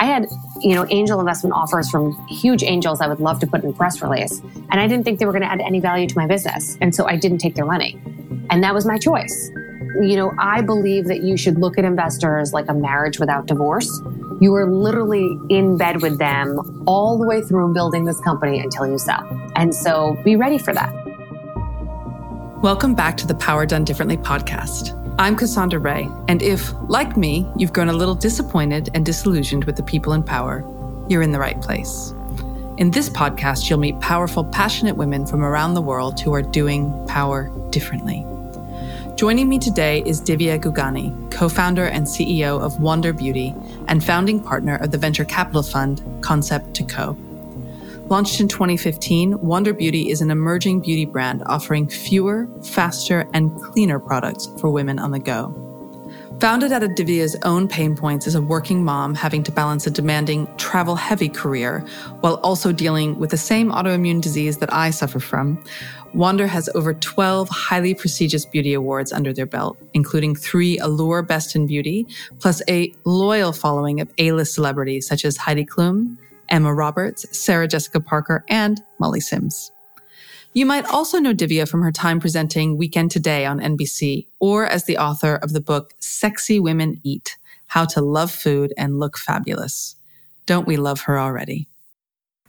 I had, you know, angel investment offers from huge angels I would love to put in press release. And I didn't think they were going to add any value to my business. And so I didn't take their money. And that was my choice. You know, I believe that you should look at investors like a marriage without divorce. You are literally in bed with them all the way through building this company until you sell. And so be ready for that. Welcome back to the Power Done Differently podcast. I'm Cassandra Ray, and if, like me, you've grown a little disappointed and disillusioned with the people in power, you're in the right place. In this podcast, you'll meet powerful, passionate women from around the world who are doing power differently. Joining me today is Divya Gugnani, co founder and CEO of Wander Beauty and founding partner of the venture capital fund Concept to Co. Launched in 2015, Wander Beauty is an emerging beauty brand offering fewer, faster, and cleaner products for women on the go. Founded out of Divya's own pain points as a working mom having to balance a demanding, travel heavy career while also dealing with the same autoimmune disease that I suffer from, Wander has over 12 highly prestigious beauty awards under their belt, including three Allure Best in Beauty, plus a loyal following of A list celebrities such as Heidi Klum, Emma Roberts, Sarah Jessica Parker, and Molly Sims. You might also know Divya from her time presenting Weekend Today on NBC or as the author of the book Sexy Women Eat How to Love Food and Look Fabulous. Don't we love her already?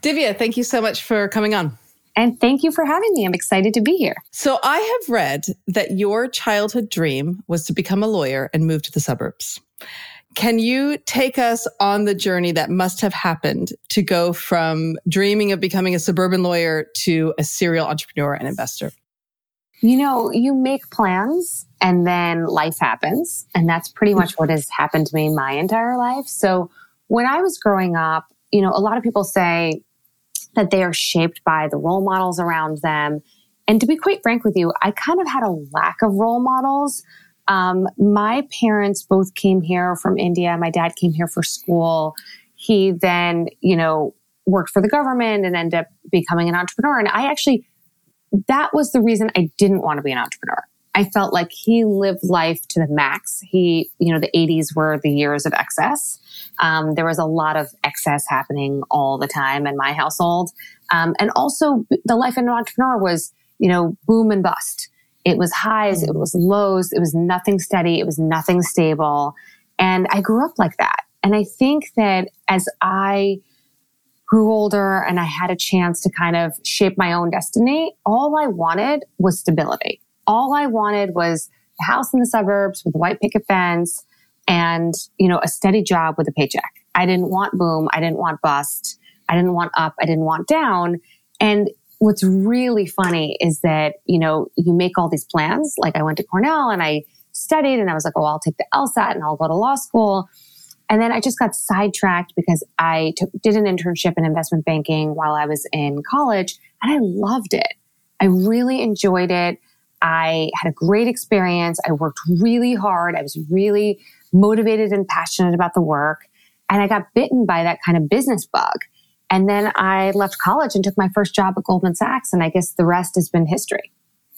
Divya, thank you so much for coming on. And thank you for having me. I'm excited to be here. So, I have read that your childhood dream was to become a lawyer and move to the suburbs. Can you take us on the journey that must have happened to go from dreaming of becoming a suburban lawyer to a serial entrepreneur and investor? You know, you make plans and then life happens. And that's pretty much what has happened to me my entire life. So when I was growing up, you know, a lot of people say that they are shaped by the role models around them. And to be quite frank with you, I kind of had a lack of role models. Um, my parents both came here from India. My dad came here for school. He then, you know, worked for the government and ended up becoming an entrepreneur. And I actually, that was the reason I didn't want to be an entrepreneur. I felt like he lived life to the max. He, you know, the 80s were the years of excess. Um, there was a lot of excess happening all the time in my household. Um, and also the life of an entrepreneur was, you know, boom and bust. It was highs, it mm. was lows, it was nothing steady, it was nothing stable. And I grew up like that. And I think that as I grew older and I had a chance to kind of shape my own destiny, all I wanted was stability. All I wanted was a house in the suburbs with a white picket fence and, you know, a steady job with a paycheck. I didn't want boom. I didn't want bust. I didn't want up. I didn't want down. And what's really funny is that, you know, you make all these plans. Like I went to Cornell and I studied and I was like, oh, I'll take the LSAT and I'll go to law school. And then I just got sidetracked because I took, did an internship in investment banking while I was in college and I loved it. I really enjoyed it. I had a great experience. I worked really hard. I was really motivated and passionate about the work. And I got bitten by that kind of business bug. And then I left college and took my first job at Goldman Sachs. And I guess the rest has been history.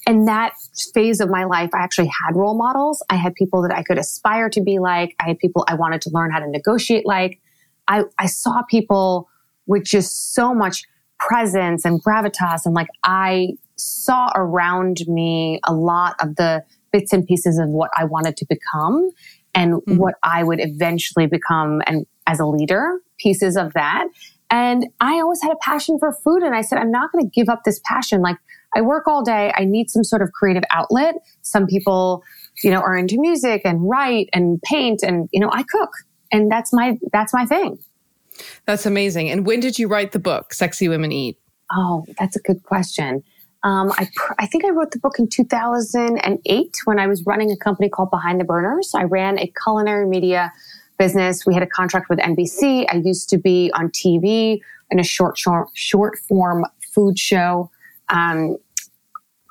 And that phase of my life, I actually had role models. I had people that I could aspire to be like. I had people I wanted to learn how to negotiate like. I, I saw people with just so much presence and gravitas. And like I saw around me a lot of the bits and pieces of what I wanted to become and mm-hmm. what I would eventually become and as a leader, pieces of that. And I always had a passion for food. And I said, I'm not going to give up this passion. Like I work all day. I need some sort of creative outlet. Some people, you know, are into music and write and paint and, you know, I cook and that's my, that's my thing. That's amazing. And when did you write the book, Sexy Women Eat? Oh, that's a good question. Um, I, pr- I think I wrote the book in 2008 when I was running a company called Behind the Burners. I ran a culinary media business. We had a contract with NBC. I used to be on TV in a short, short, short form food show um,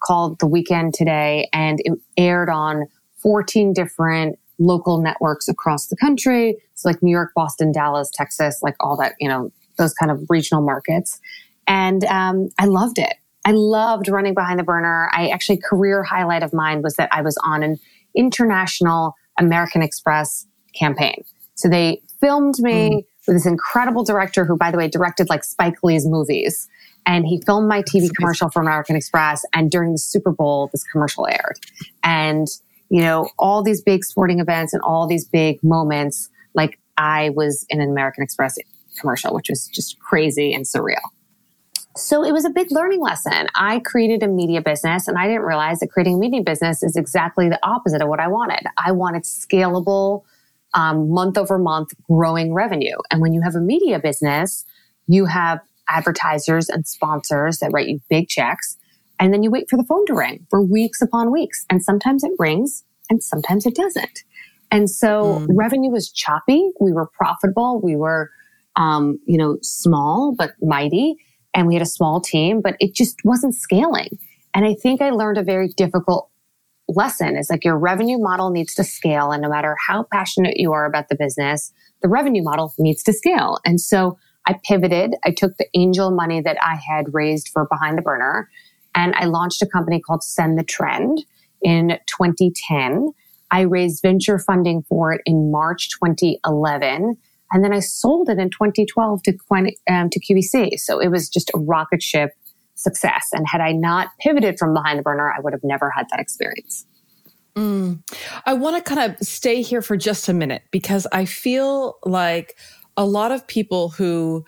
called The Weekend Today, and it aired on 14 different local networks across the country. So like New York, Boston, Dallas, Texas, like all that, you know, those kind of regional markets. And um, I loved it. I loved running behind the burner. I actually career highlight of mine was that I was on an international American Express campaign. So they filmed me mm. with this incredible director who, by the way, directed like Spike Lee's movies. And he filmed my TV commercial for American Express. And during the Super Bowl, this commercial aired. And, you know, all these big sporting events and all these big moments, like I was in an American Express commercial, which was just crazy and surreal. So it was a big learning lesson. I created a media business and I didn't realize that creating a media business is exactly the opposite of what I wanted. I wanted scalable, um, month over month growing revenue. And when you have a media business, you have advertisers and sponsors that write you big checks. And then you wait for the phone to ring for weeks upon weeks. And sometimes it rings and sometimes it doesn't. And so mm. revenue was choppy. We were profitable. We were, um, you know, small, but mighty and we had a small team, but it just wasn't scaling. And I think I learned a very difficult lesson is like your revenue model needs to scale. And no matter how passionate you are about the business, the revenue model needs to scale. And so I pivoted. I took the angel money that I had raised for behind the burner and I launched a company called Send the Trend in 2010. I raised venture funding for it in March 2011 and then I sold it in 2012 to, um, to QVC. So it was just a rocket ship success. And had I not pivoted from behind the burner, I would have never had that experience. Mm. I want to kind of stay here for just a minute because I feel like a lot of people who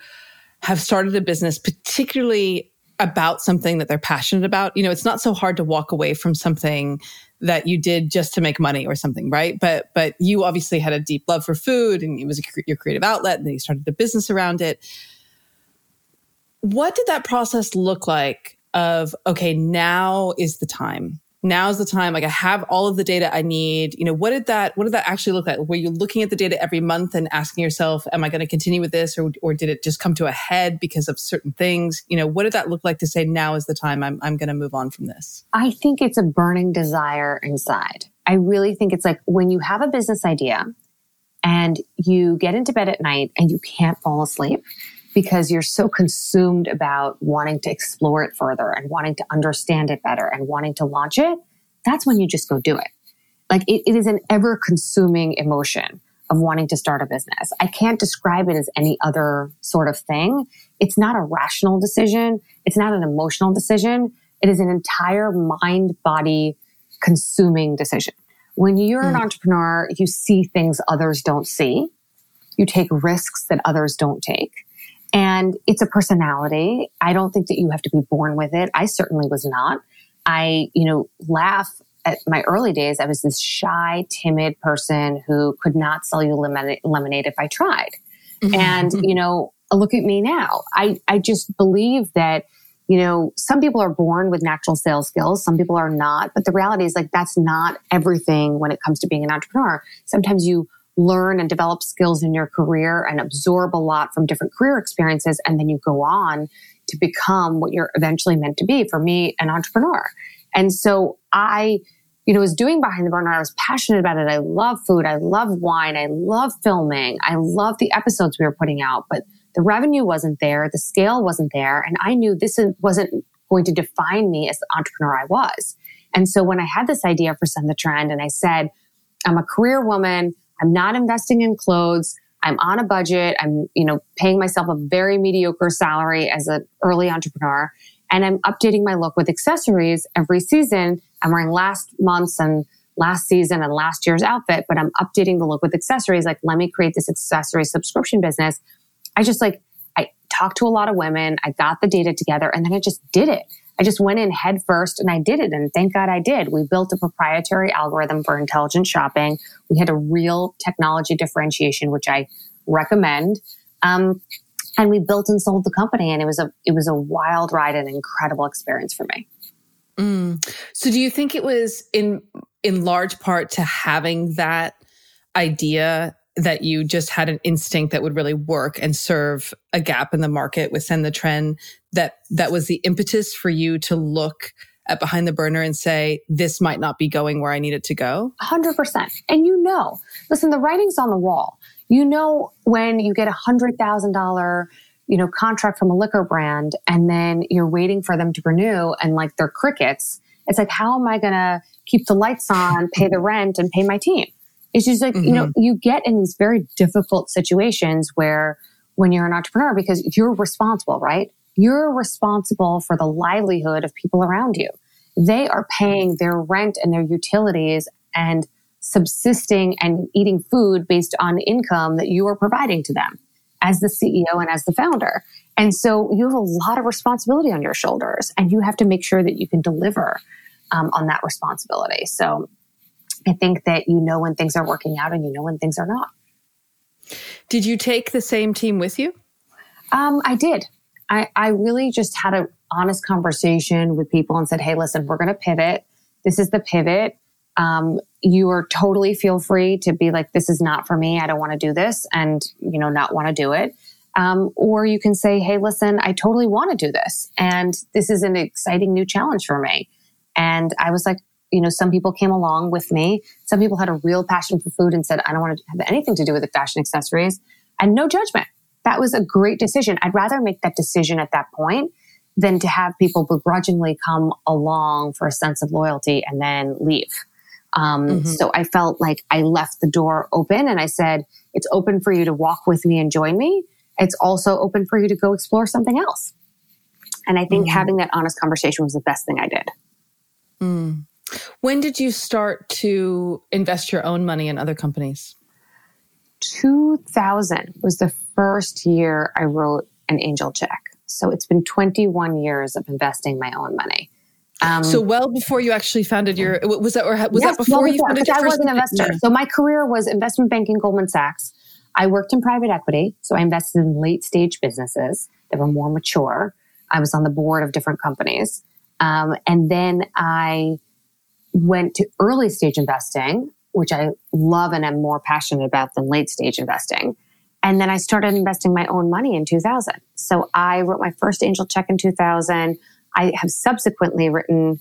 have started a business, particularly about something that they're passionate about, you know, it's not so hard to walk away from something that you did just to make money or something, right? But but you obviously had a deep love for food, and it was your creative outlet, and then you started a business around it. What did that process look like? Of okay, now is the time now's the time. Like I have all of the data I need. You know, what did that, what did that actually look like? Were you looking at the data every month and asking yourself, am I going to continue with this? Or, or did it just come to a head because of certain things? You know, what did that look like to say, now is the time I'm, I'm going to move on from this? I think it's a burning desire inside. I really think it's like when you have a business idea and you get into bed at night and you can't fall asleep because you're so consumed about wanting to explore it further and wanting to understand it better and wanting to launch it, that's when you just go do it. Like it, it is an ever consuming emotion of wanting to start a business. I can't describe it as any other sort of thing. It's not a rational decision. It's not an emotional decision. It is an entire mind body consuming decision. When you're mm. an hmm. entrepreneur, you see things others don't see. You take risks that others don't take. And it's a personality. I don't think that you have to be born with it. I certainly was not. I, you know, laugh at my early days. I was this shy, timid person who could not sell you lemonade, if I tried. Mm-hmm. And, you know, look at me now. I, I just believe that, you know, some people are born with natural sales skills. Some people are not. But the reality is like, that's not everything when it comes to being an entrepreneur. Sometimes you learn and develop skills in your career and absorb a lot from different career experiences. And then you go on to become what you're eventually meant to be. For me, an entrepreneur. And so I, you know, was doing behind the burner. I was passionate about it. I love food. I love wine. I love filming. I love the episodes we were putting out, but the revenue wasn't there. The scale wasn't there. And I knew this wasn't going to define me as the entrepreneur I was. And so when I had this idea for Send the Trend and I said, I'm a career woman. I'm not investing in clothes. I'm on a budget. I'm, you know, paying myself a very mediocre salary as an early entrepreneur. And I'm updating my look with accessories every season. I'm wearing last month's and last season and last year's outfit, but I'm updating the look with accessories. Like, let me create this accessory subscription business. I just like, I talked to a lot of women. I got the data together and then I just did it. I just went in head first and I did it. And thank God I did. We built a proprietary algorithm for intelligent shopping. We had a real technology differentiation, which I recommend. Um, and we built and sold the company and it was a, it was a wild ride and incredible experience for me. Mm. So do you think it was in, in large part to having that idea that you just had an instinct that would really work and serve a gap in the market within the trend that that was the impetus for you to look at behind the burner and say this might not be going where i need it to go 100% and you know listen the writing's on the wall you know when you get a hundred thousand dollar you know contract from a liquor brand and then you're waiting for them to renew and like they're crickets it's like how am i going to keep the lights on pay the rent and pay my team It's just like, mm-hmm. you know, mm-hmm. you get in these very difficult situations where when you're an entrepreneur, because you're responsible, right? You're responsible for the livelihood of people around you. They are paying their rent and their utilities and subsisting and eating food based on income that you are providing to them as the CEO and as the founder. And so you have a lot of responsibility on your shoulders and you have to make sure that you can deliver um, on that responsibility. So I think that you know when things are working out and you know when things are not. Did you take the same team with you? Um, I did. I, I really just had an honest conversation with people and said, hey, listen, we're going to pivot. This is the pivot. Um, you are totally feel free to be like, this is not for me. I don't want to do this and, you know, not want to do it. Um, or you can say, hey, listen, I totally want to do this. And this is an exciting new challenge for me. And I was like, you know, some people came along with me. Some people had a real passion for food and said, I don't want to have anything to do with the fashion accessories and no judgment. That was a great decision. I'd rather make that decision at that point than to have people begrudgingly come along for a sense of loyalty and then leave. Um, mm-hmm. So I felt like I left the door open and I said, it's open for you to walk with me and join me. It's also open for you to go explore something else. And I think mm-hmm. having that honest conversation was the best thing I did. Mm. When did you start to invest your own money in other companies? 2000 was the first year I wrote an angel check. So it's been 21 years of investing my own money. Um, so well before you actually founded your was that or was yes, that before, well before you founded your I was an investor. Yeah. So my career was investment banking, Goldman Sachs. I worked in private equity, so I invested in late stage businesses that were more mature. I was on the board of different companies, um, and then I went to early stage investing, which I love and am more passionate about than late stage investing. And then I started investing my own money in 2000. So I wrote my first angel check in 2000. I have subsequently written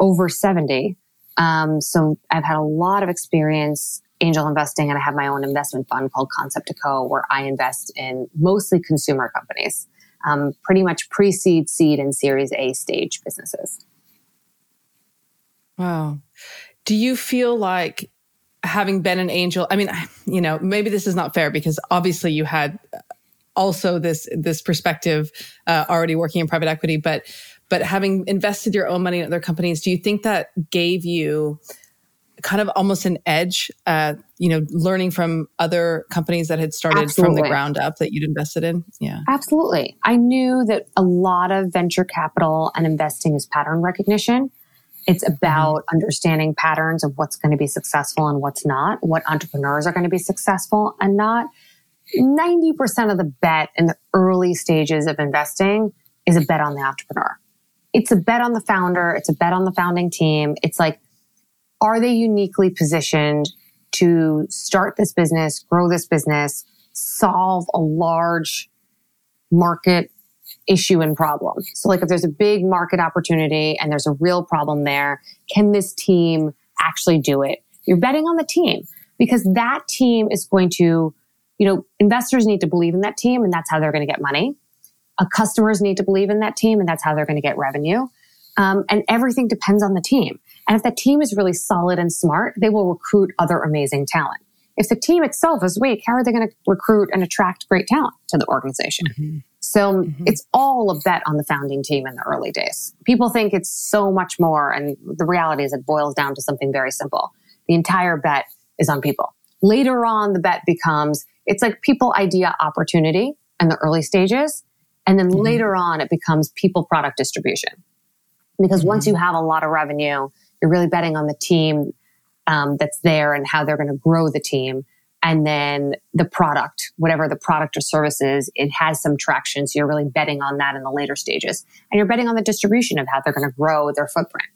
over 70. Um, so I've had a lot of experience angel investing and I have my own investment fund called Concept Co where I invest in mostly consumer companies, um, pretty much pre-seed, seed and series A stage businesses. Wow. Do you feel like having been an angel, I mean, you know, maybe this is not fair because obviously you had also this this perspective uh, already working in private equity, but but having invested your own money in other companies, do you think that gave you kind of almost an edge, uh, you know, learning from other companies that had started Absolutely. from the ground up that you'd invested in? Yeah. Absolutely. I knew that a lot of venture capital and investing is pattern recognition. It's about mm-hmm. understanding patterns of what's going to be successful and what's not, what entrepreneurs are going to be successful and not. 90% of the bet in the early stages of investing is a bet on the entrepreneur it's a bet on the founder. It's a bet on the founding team. It's like, are they uniquely positioned to start this business, grow this business, solve a large market issue and problem? So like if there's a big market opportunity and there's a real problem there, can this team actually do it? You're betting on the team because that team is going to, you know, investors need to believe in that team and that's how they're going to get money. Uh, customers need to believe in that team and that's how they're going to get revenue. Um, and everything depends on the team. And if that team is really solid and smart, they will recruit other amazing talent. If the team itself is weak, how are they going to recruit and attract great talent to the organization? Mm-hmm. So mm-hmm. it's all a bet on the founding team in the early days. People think it's so much more. And the reality is it boils down to something very simple. The entire bet is on people. Later on, the bet becomes, it's like people idea opportunity in the early stages. And then mm-hmm. later on, it becomes people product distribution. Because mm-hmm. once you have a lot of revenue, you're really betting on the team um, that's there and how they're going to grow the team. And then the product, whatever the product or service is, it has some traction. So you're really betting on that in the later stages. And you're betting on the distribution of how they're going to grow their footprint.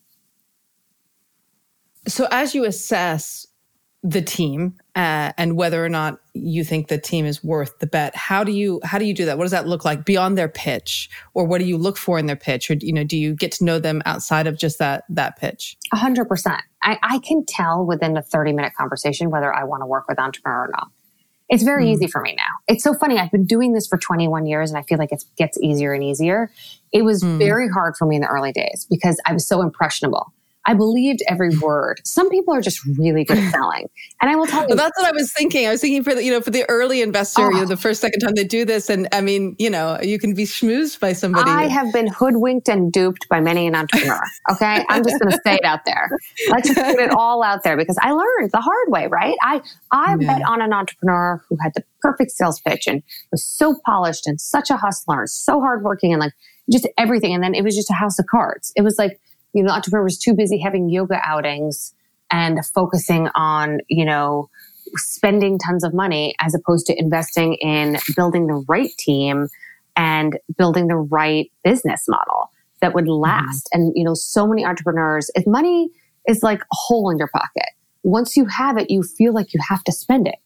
So as you assess the team uh, and whether or not you think the team is worth the bet how do you how do you do that what does that look like beyond their pitch or what do you look for in their pitch or you know do you get to know them outside of just that that pitch A hundred percent I can tell within a 30 minute conversation whether i want to work with entrepreneur or not it's very mm. easy for me now it's so funny i've been doing this for 21 years and i feel like it gets easier and easier it was mm. very hard for me in the early days because i was so impressionable I believed every word. Some people are just really good at selling. And I will tell you. Well, that's what I was thinking. I was thinking for the, you know, for the early investor, oh. you know, ah. the first, second time they do this. And I mean, you know, you can be schmoozed by somebody. I have been hoodwinked and duped by many an entrepreneur. Okay. I'm just going to say it out there. Let's just put it all out there because I learned the hard way, right? I, I yeah. bet on an entrepreneur who had the perfect sales pitch and was so polished and such a hustler and so hardworking and like just everything. And then it was just a house of cards. It was like, you know, the entrepreneur was too busy having yoga outings and focusing on, you know, spending tons of money as opposed to investing in building the right team and building the right business model that would mm-hmm. last. Mm-hmm. And, you know, so many entrepreneurs, if money is like a hole in your pocket, once you have it, you feel like you have to spend it.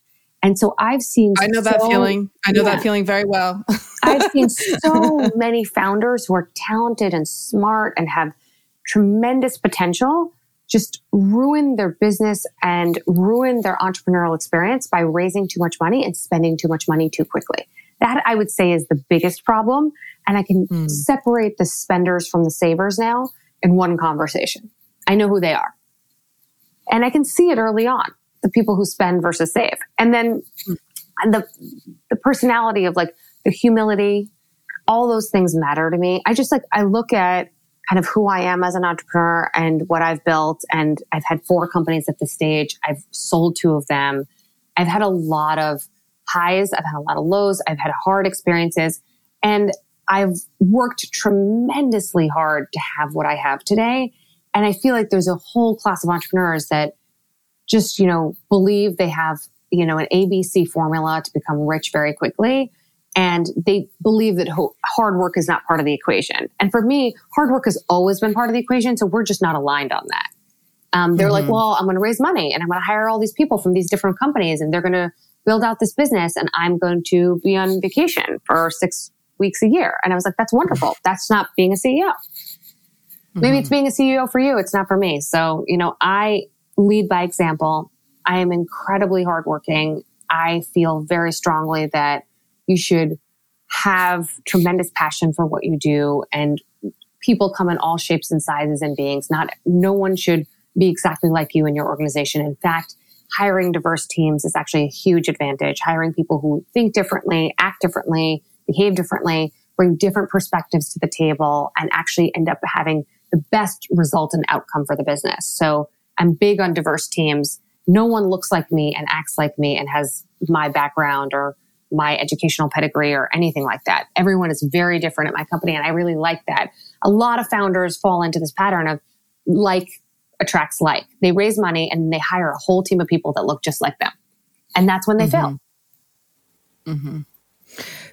And so I've seen I know so, that feeling. I know yeah, that feeling very well. I've seen so many founders who are talented and smart and have tremendous potential just ruin their business and ruin their entrepreneurial experience by raising too much money and spending too much money too quickly. That I would say is the biggest problem. And I can mm. separate the spenders from the savers now in one conversation. I know who they are. And I can see it early on, the people who spend versus save. And then and the, the personality of like the humility, all those things matter to me. I just like, I look at kind of who I am as an entrepreneur and what I've built. And I've had four companies at this stage. I've sold two of them. I've had a lot of highs. I've had a lot of lows. I've had hard experiences and I've worked tremendously hard to have what I have today. And I feel like there's a whole class of entrepreneurs that just, you know, believe they have, you know, an ABC formula to become rich very quickly and they believe that hard work is not part of the equation. And for me, hard work has always been part of the equation. So we're just not aligned on that. Um, they're mm-hmm. like, well, I'm going to raise money and I'm going to hire all these people from these different companies and they're going to build out this business and I'm going to be on vacation for six weeks a year. And I was like, that's wonderful. That's not being a CEO. Mm-hmm. Maybe it's mm-hmm. being a CEO for you. It's not for me. So, you know, I lead by example. I am incredibly hardworking. I feel very strongly that you should have tremendous passion for what you do and people come in all shapes and sizes and beings. Not, no one should be exactly like you in your organization. In fact, hiring diverse teams is actually a huge advantage. Hiring people who think differently, act differently, behave differently, bring different perspectives to the table and actually end up having the best result and outcome for the business. So I'm big on diverse teams. No one looks like me and acts like me and has my background or my educational pedigree or anything like that. Everyone is very different at my company. And I really like that. A lot of founders fall into this pattern of like attracts like. They raise money and they hire a whole team of people that look just like them. And that's when they mm-hmm. fail. Mm-hmm.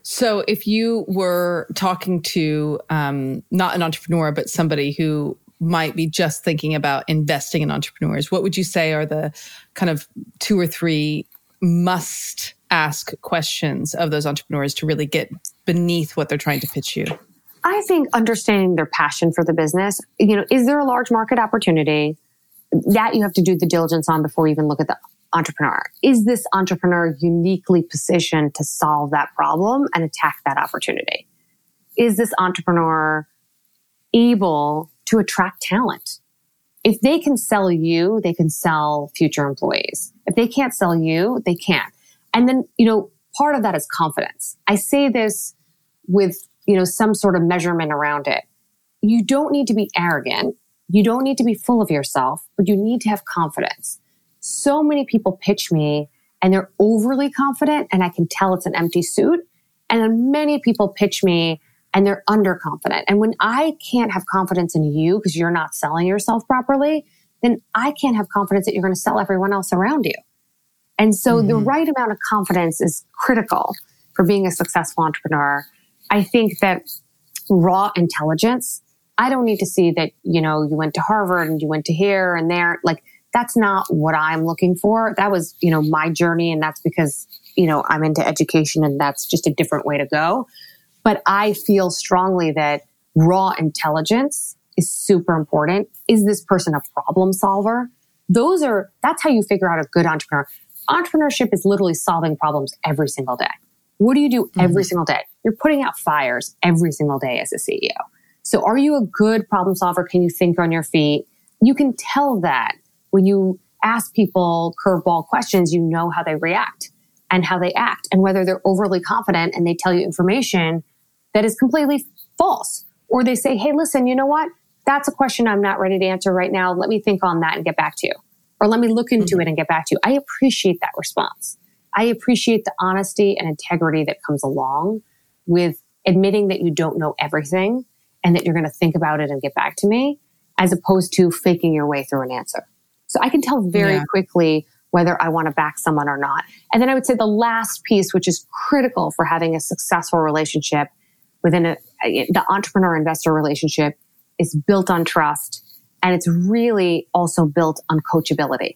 So, if you were talking to um, not an entrepreneur, but somebody who might be just thinking about investing in entrepreneurs, what would you say are the kind of two or three must ask questions of those entrepreneurs to really get beneath what they're trying to pitch you? I think understanding their passion for the business, you know, is there a large market opportunity that you have to do the diligence on before you even look at the entrepreneur? Is this entrepreneur uniquely positioned to solve that problem and attack that opportunity? Is this entrepreneur able to attract talent? If they can sell you, they can sell future employees. If they can't sell you, they can't. And then, you know, part of that is confidence. I say this with, you know, some sort of measurement around it. You don't need to be arrogant. You don't need to be full of yourself, but you need to have confidence. So many people pitch me and they're overly confident and I can tell it's an empty suit. And then many people pitch me and they're underconfident. And when I can't have confidence in you because you're not selling yourself properly, then I can't have confidence that you're going to sell everyone else around you. And so mm-hmm. the right amount of confidence is critical for being a successful entrepreneur. I think that raw intelligence, I don't need to see that, you know, you went to Harvard and you went to here and there. Like that's not what I'm looking for. That was, you know, my journey. And that's because, you know, I'm into education and that's just a different way to go. But I feel strongly that raw intelligence is super important. Is this person a problem solver? Those are, that's how you figure out a good entrepreneur entrepreneurship is literally solving problems every single day. What do you do every mm-hmm. single day? You're putting out fires every single day as a CEO. So are you a good problem solver? Can you think on your feet? you can tell that when you ask people curveball questions, you know how they react and how they act and whether they're overly confident and they tell you information that is completely false. Or they say, Hey, listen, you know what? That's a question I'm not ready to answer right now. Let me think on that and get back to you. Or let me look into mm-hmm. it and get back to you. I appreciate that response. I appreciate the honesty and integrity that comes along with admitting that you don't know everything and that you're going to think about it and get back to me as opposed to faking your way through an answer. So I can tell very yeah. quickly whether I want to back someone or not. And then I would say the last piece, which is critical for having a successful relationship within a, the entrepreneur investor relationship is built on trust. And it's really also built on coachability.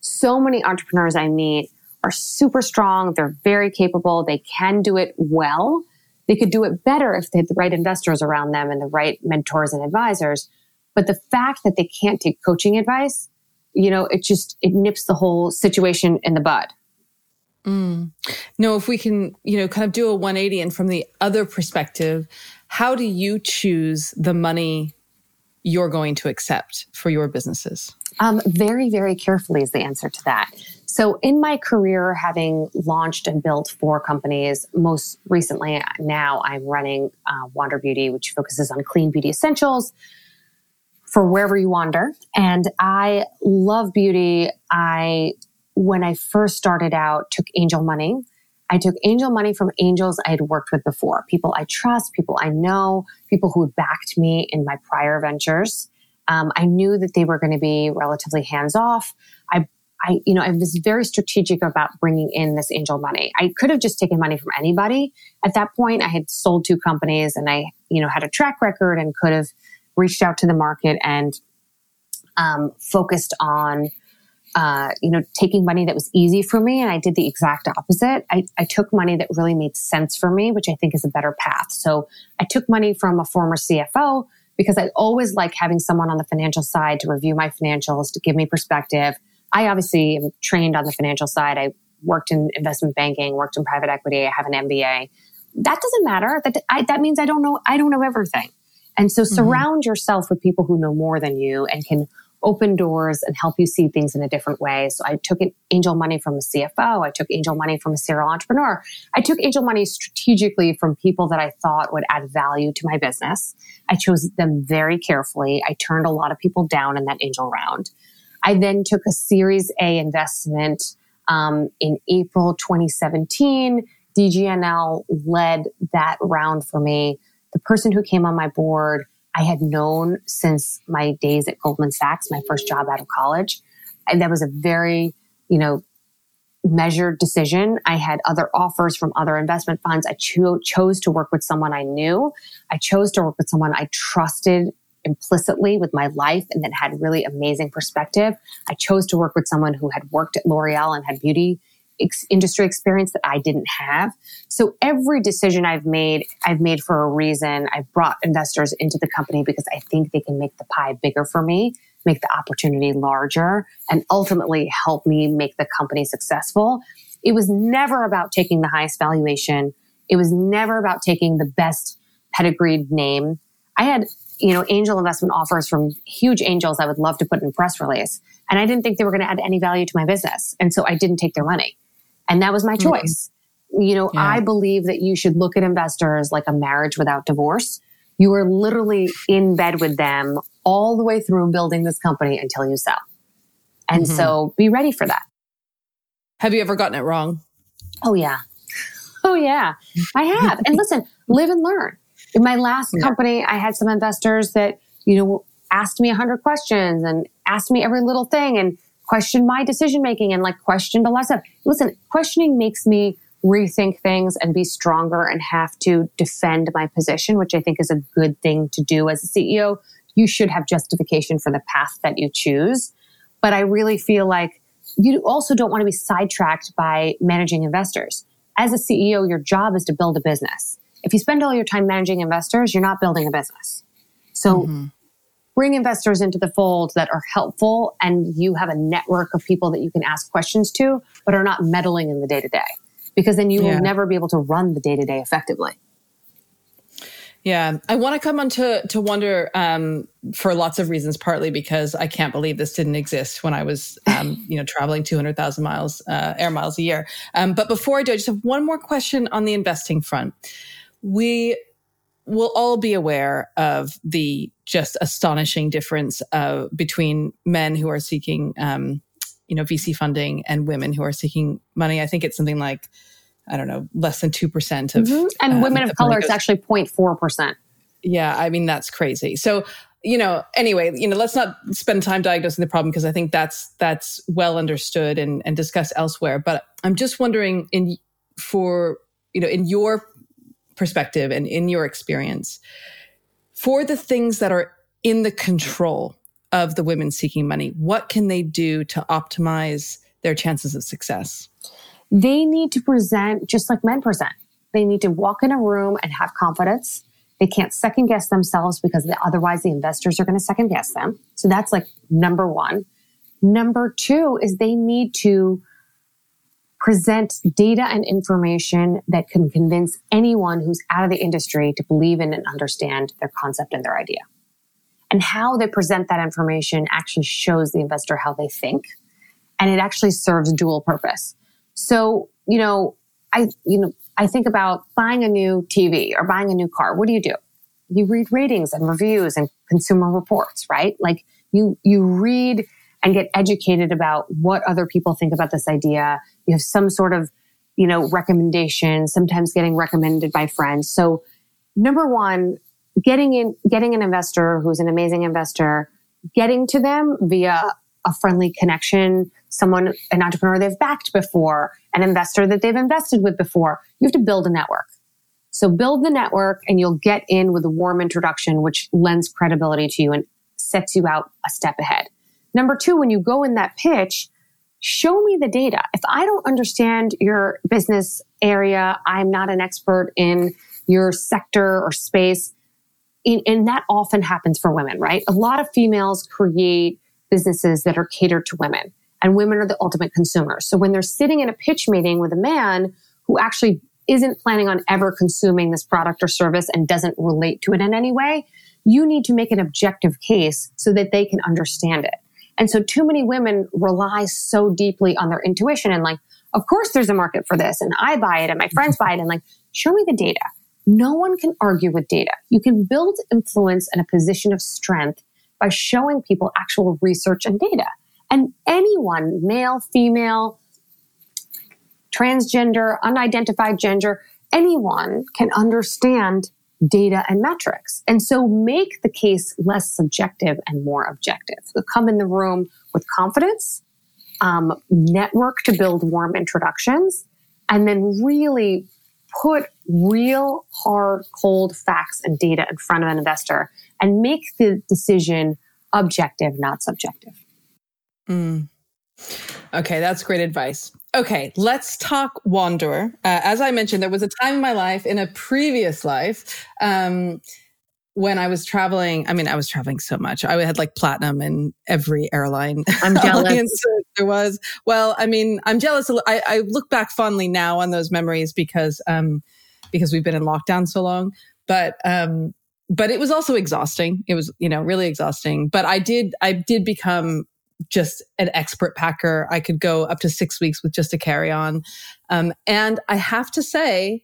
So many entrepreneurs I meet are super strong. They're very capable. They can do it well. They could do it better if they had the right investors around them and the right mentors and advisors. But the fact that they can't take coaching advice, you know, it just, it nips the whole situation in the bud. Mm. No, if we can, you know, kind of do a 180 and from the other perspective, how do you choose the money you're going to accept for your businesses? Um, very, very carefully is the answer to that. So, in my career, having launched and built four companies, most recently now I'm running uh, Wander Beauty, which focuses on clean beauty essentials for wherever you wander. And I love beauty. I, when I first started out, took angel money. I took angel money from angels I had worked with before, people I trust, people I know, people who had backed me in my prior ventures. Um, I knew that they were going to be relatively hands off. I, I, you know, I was very strategic about bringing in this angel money. I could have just taken money from anybody. At that point, I had sold two companies and I, you know, had a track record and could have reached out to the market and um, focused on uh, you know taking money that was easy for me and i did the exact opposite. I, I took money that really made sense for me which i think is a better path. So i took money from a former cfo because i always like having someone on the financial side to review my financials to give me perspective. I obviously am trained on the financial side. I worked in investment banking worked in private equity. I have an mba that doesn't matter. That, I, that means i don't know i don't know everything. And so mm-hmm. surround mm-hmm. yourself with people who know more than you and can open doors and help you see things in a different way. So I took angel money from a CFO. I took angel money from a serial entrepreneur. I took angel money strategically from people that I thought would add value to my business. I chose them very carefully. I turned a lot of people down in that angel round. I then took a Series A investment um, in April 2017. DGNL led that round for me the person who came on my board, I had known since my days at Goldman Sachs, my first job out of college. And that was a very, you know, measured decision. I had other offers from other investment funds. I cho- chose to work with someone I knew. I chose to work with someone I trusted implicitly with my life and that had really amazing perspective. I chose to work with someone who had worked at L'Oreal and had beauty ex- industry experience that I didn't have. So every decision I've made, I've made for a reason. I've brought investors into the company because I think they can make the pie bigger for me, make the opportunity larger, and ultimately help me make the company successful. It was never about taking the highest valuation. It was never about taking the best pedigreed name. I had, you know, angel investment offers from huge angels I would love to put in press release. And I didn't think they were going to add any value to my business. And so I didn't take their money. And that was my mm-hmm. choice. Mm-hmm. You know, yeah. I believe that you should look at investors like a marriage without divorce. You are literally in bed with them all the way through building this company until you sell. And mm-hmm. so be ready for that. Have you ever gotten it wrong? Oh, yeah. Oh, yeah. I have. and listen, live and learn. In my last yeah. company, I had some investors that, you know, asked me a hundred questions and asked me every little thing. And question my decision making and like question a lot of stuff. Listen, questioning makes me rethink things and be stronger and have to defend my position, which I think is a good thing to do as a CEO. You should have justification for the path that you choose. But I really feel like you also don't want to be sidetracked by managing investors. As a CEO, your job is to build a business. If you spend all your time managing investors, you're not building a business. So mm-hmm bring investors into the fold that are helpful and you have a network of people that you can ask questions to, but are not meddling in the day to day. Because then you yeah. will never be able to run the day to day effectively. Yeah, I want to come on to, to Wander um, for lots of reasons, partly because I can't believe this didn't exist when I was, um, you know, traveling 200,000 miles, uh, air miles a year. Um, but before I do, I just have one more question on the investing front. We will all be aware of the just astonishing difference uh, between men who are seeking, um, you know, VC funding and women who are seeking money. I think it's something like I don't know, less than 2% of. Mm-hmm. And um, women of color, it's actually 0.4%. Yeah, I mean, that's crazy. So, you know, anyway, you know, let's not spend time diagnosing the problem because I think that's that's well understood and, and discussed elsewhere. But I'm just wondering in for, you know, in your perspective and in your experience, for the things that are in the control of the women seeking money, what can they do to optimize their chances of success? they need to present just like men present. They need to walk in a room and have confidence. They can't second guess themselves because otherwise the investors are going to second guess them. So that's like number one. Number two is they need to present data and information that can convince anyone who's out of the industry to believe in and understand their concept and their idea. And how they present that information actually shows the investor how they think. And it actually serves a dual purpose. So, you know, I, you know, I think about buying a new TV or buying a new car. What do you do? You read ratings and reviews and consumer reports, right? Like you, you read and get educated about what other people think about this idea. You have some sort of, you know, recommendation, sometimes getting recommended by friends. So number one, getting in, getting an investor who's an amazing investor, getting to them via a friendly connection, someone, an entrepreneur they've backed before, an investor that they've invested with before. You have to build a network. So build the network and you'll get in with a warm introduction, which lends credibility to you and sets you out a step ahead. Number two, when you go in that pitch, show me the data. If I don't understand your business area, I'm not an expert in your sector or space. And that often happens for women, right? A lot of females create businesses that are catered to women and women are the ultimate consumers. So when they're sitting in a pitch meeting with a man who actually isn't planning on ever consuming this product or service and doesn't relate to it in any way, you need to make an objective case so that they can understand it. And so too many women rely so deeply on their intuition and like, of course there's a market for this and I buy it and my friends buy it and like, show me the data. No one can argue with data. You can build influence and a position of strength by showing people actual research and data. And anyone, male, female, transgender, unidentified gender, anyone can understand data and metrics. And so make the case less subjective and more objective. So come in the room with confidence, um, network to build warm introductions, and then really put real hard, cold facts and data in front of an investor and make the decision objective, not subjective. Mm. Okay, that's great advice. Okay, let's talk Wanderer. Uh, as I mentioned, there was a time in my life, in a previous life, um, when I was traveling. I mean, I was traveling so much. I had like platinum in every airline. I'm jealous. there was. Well, I mean, I'm jealous. I, I, look back fondly now on those memories because um, because we've been in lockdown so long. But um, but it was also exhausting. It was, you know, really exhausting. But I did, I did become just an expert packer. I could go up to six weeks with just a carry on. Um, and I have to say,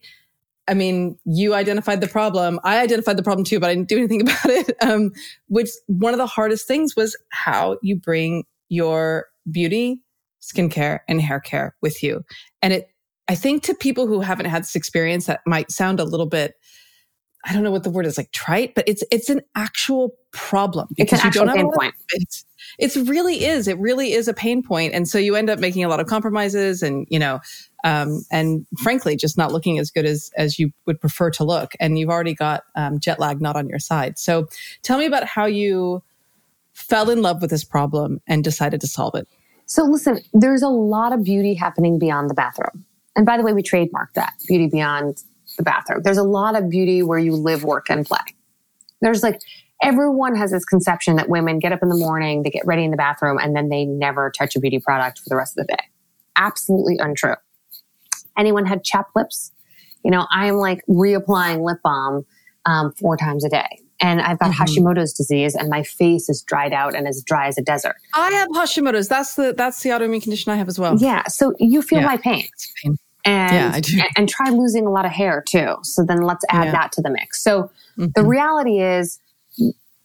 I mean, you identified the problem. I identified the problem too, but I didn't do anything about it. Um, which one of the hardest things was how you bring your beauty, skincare, and hair care with you. And it, I think to people who haven't had this experience, that might sound a little bit I don't know what the word is like trite, but it's it's an actual problem because it's you don't have pain point. It's it really is. It really is a pain point, and so you end up making a lot of compromises, and you know, um, and frankly, just not looking as good as as you would prefer to look. And you've already got um, jet lag not on your side. So, tell me about how you fell in love with this problem and decided to solve it. So, listen, there's a lot of beauty happening beyond the bathroom. And by the way, we trademarked that beauty beyond the bathroom. There's a lot of beauty where you live, work, and play. There's like, everyone has this conception that women get up in the morning, they get ready in the bathroom, and then they never touch a beauty product for the rest of the day. Absolutely untrue. Anyone had chapped lips? You know, I'm like reapplying lip balm um, four times a day. And I've got mm-hmm. Hashimoto's disease, and my face is dried out and as dry as a desert. I have Hashimoto's. That's the that's the autoimmune condition I have as well. Yeah. So you feel yeah. my pain. pain. And, yeah, and try losing a lot of hair too. So then let's add yeah. that to the mix. So mm-hmm. the reality is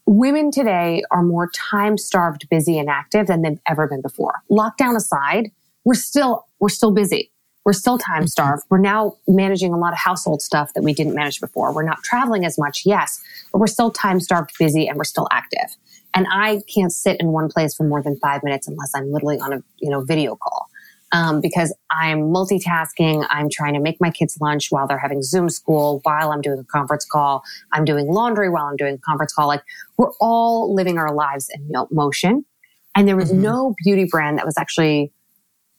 women today are more time starved, busy, and active than they've ever been before. Lockdown aside, we're still we're still busy. We're still time mm-hmm. starved. We're now managing a lot of household stuff that we didn't manage before. We're not traveling as much, yes, but we're still time starved, busy, and we're still active. And I can't sit in one place for more than five minutes unless I'm literally on a you know video call. Um, because I'm multitasking. I'm trying to make my kids lunch while they're having Zoom school, while I'm doing a conference call. I'm doing laundry while I'm doing a conference call. Like we're all living our lives in motion. And there was mm-hmm. no beauty brand that was actually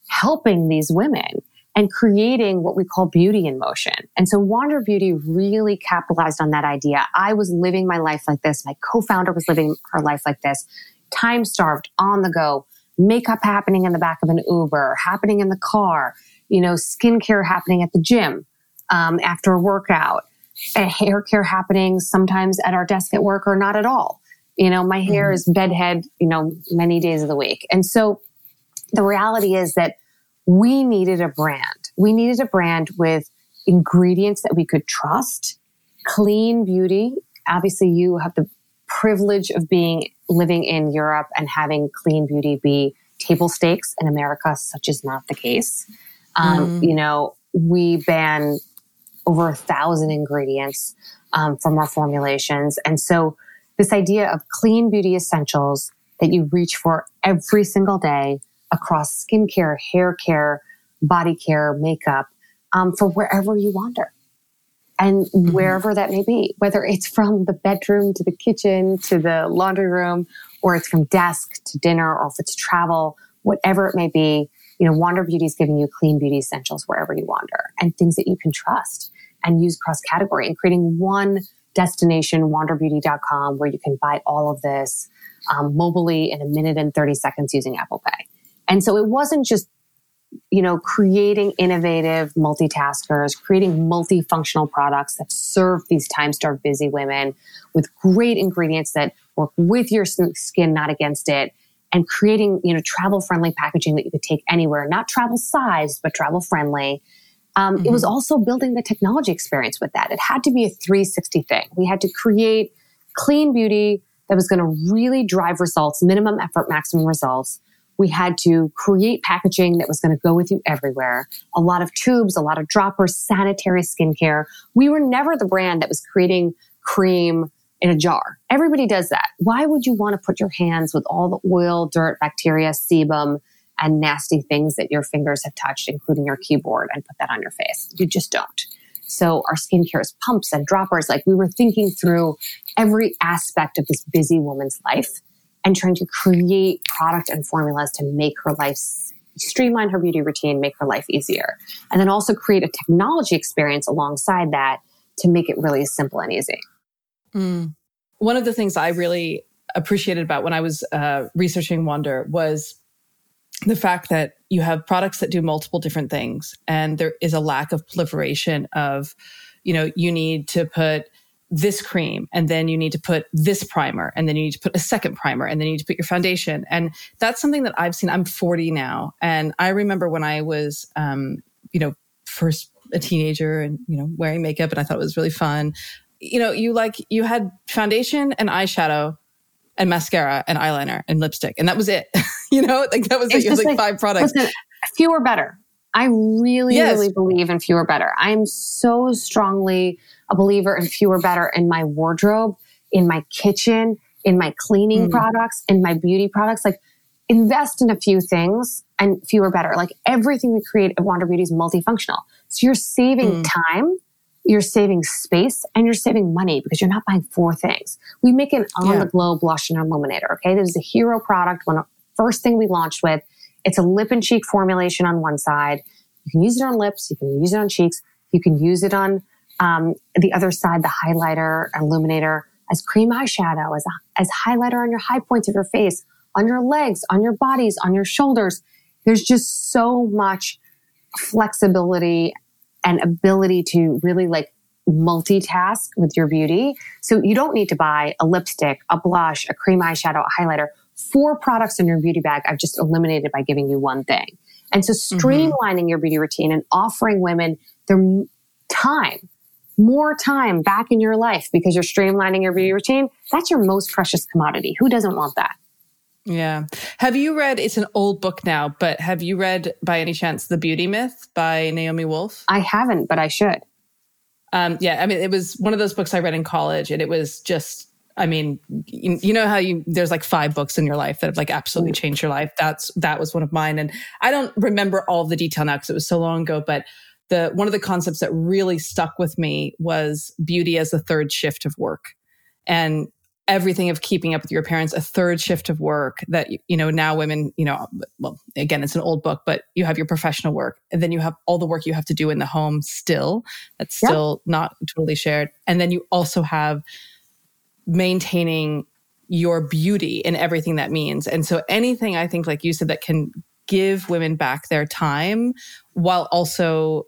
helping these women and creating what we call beauty in motion. And so Wander Beauty really capitalized on that idea. I was living my life like this. My co-founder was living her life like this, time starved, on the go, makeup happening in the back of an Uber, happening in the car, you know, skincare happening at the gym um, after a workout, hair care happening sometimes at our desk at work or not at all. You know, my hair mm-hmm. is bedhead, you know, many days of the week. And so the reality is that we needed a brand. We needed a brand with ingredients that we could trust, clean beauty. Obviously, you have the privilege of being living in Europe and having clean beauty be table stakes in America. Such is not the case. Um, mm. You know, we ban over a thousand ingredients um, from our formulations, and so this idea of clean beauty essentials that you reach for every single day across skincare, hair care, body care, makeup, um, for wherever you wander and mm-hmm. wherever that may be, whether it's from the bedroom to the kitchen to the laundry room, or it's from desk to dinner, or if it's travel, whatever it may be, you know, Wander Beauty is giving you clean beauty essentials wherever you wander and things that you can trust and use cross category and creating one destination, wanderbeauty.com, where you can buy all of this um, mobilely in a minute and 30 seconds using Apple Pay. And so it wasn't just, you know, creating innovative multitaskers, creating multifunctional products that serve these time starved busy women with great ingredients that work with your skin, not against it. And creating, you know, travel friendly packaging that you could take anywhere, not travel sized, but travel friendly. Um, mm-hmm. It was mm-hmm. also building the technology experience with that. It had to be a 360 thing. We had to create clean beauty that was going to really drive results, minimum effort, maximum results we had to create packaging that was going to go with you everywhere. A lot of tubes, a lot of droppers, sanitary skincare. We were never the brand that was creating cream in a jar. Everybody does that. Why would you want to put your hands with all the oil, dirt, bacteria, sebum, and nasty things that your fingers have touched, including your keyboard, and put that on your face? You just don't. So our skincare is pumps and droppers. Like we were thinking through every aspect of this busy woman's life and trying to create product and formulas to make her life streamline her beauty routine, make her life easier. And then also create a technology experience alongside that to make it really simple and easy. Mm. One of the things I really appreciated about when I was uh, researching Wander was the fact that you have products that do multiple different things and there is a lack of proliferation of, you know, you need to put this cream and then you need to put this primer and then you need to put a second primer and then you need to put your foundation. And that's something that i've seen. I'm 40 now and i remember when i was um, you know first a teenager and you know wearing makeup and i thought it was really fun. You know you like you had foundation and eyeshadow and mascara and eyeliner and lipstick and that was it. You know like that was it's it, was like, like, five products. listen, fewer better i really yes. really believe in fewer better i'm so strongly a believer in fewer better in my wardrobe, in my kitchen, in my cleaning mm. products, in my beauty products. Like invest in a few things and fewer better. Like everything we create at Wander Beauty is multifunctional. So you're saving mm. time, you're saving space, and you're saving money because you're not buying four things. We make an on the glow blush and illuminator. Okay. This is a hero product. One first thing we launched with. It's a lip and cheek formulation on one side. You can use it on lips. You can use it on cheeks. You can use it on um, the other side, the highlighter, illuminator, as cream eyeshadow, as, as highlighter on your high points of your face, on your legs, on your bodies, on your shoulders. There's just so much flexibility and ability to really like multitask with your beauty. So you don't need to buy a lipstick, a blush, a cream eyeshadow, a highlighter. Four products in your beauty bag I've just eliminated by giving you one thing. And so mm-hmm. streamlining mm-hmm. your beauty routine and offering women their time, more time back in your life because you're streamlining your beauty routine, that's your most precious commodity. Who doesn't want that? Yeah. Have you read, it's an old book now, but have you read by any chance The Beauty Myth by Naomi Wolf? I haven't, but I should. Um, yeah. I mean, it was one of those books I read in college and it was just, I mean, you, you know how you, there's like five books in your life that have like absolutely changed your life. That's, that was one of mine. And I don't remember all the detail now because it was so long ago, but the, one of the concepts that really stuck with me was beauty as the third shift of work. And everything of keeping up with your parents, a third shift of work that, you know, now women, you know, well, again, it's an old book, but you have your professional work and then you have all the work you have to do in the home still. That's still not totally shared. And then you also have maintaining your beauty and everything that means. And so anything I think, like you said, that can give women back their time while also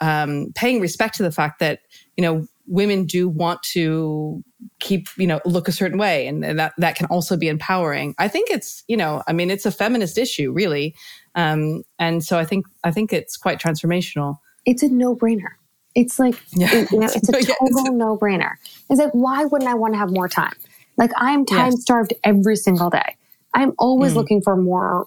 um, paying respect to the fact that, you know, women do want to keep you know look a certain way and, that that can also be empowering. I think it's you know i mean it's a feminist issue really. Um and so i think i think it's quite transformational. It's a no-brainer it's like yeah. you know it's a total no-brainer it's like why wouldn't i want to have more time like i'm time starved every single day i'm always mm. looking for more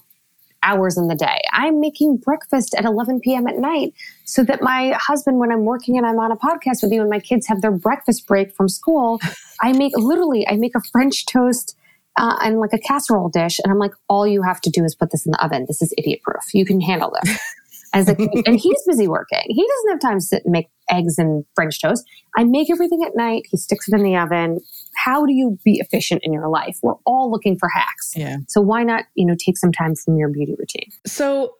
hours in the day. I'm making breakfast at 11 p.m. at night so that my husband, when I'm working and I'm on a podcast with you and my kids have their breakfast break from school, I make literally, I make a French toast uh, and like a casserole dish. And I'm like, all you have to do is put this in the oven. This is idiot proof. You can handle this. As a, and he's busy working. He doesn't have time to sit and make eggs and French toast. I make everything at night. He sticks it in the oven. How do you be efficient in your life? We're all looking for hacks. Yeah. So why not, you know, take some time from your beauty routine? So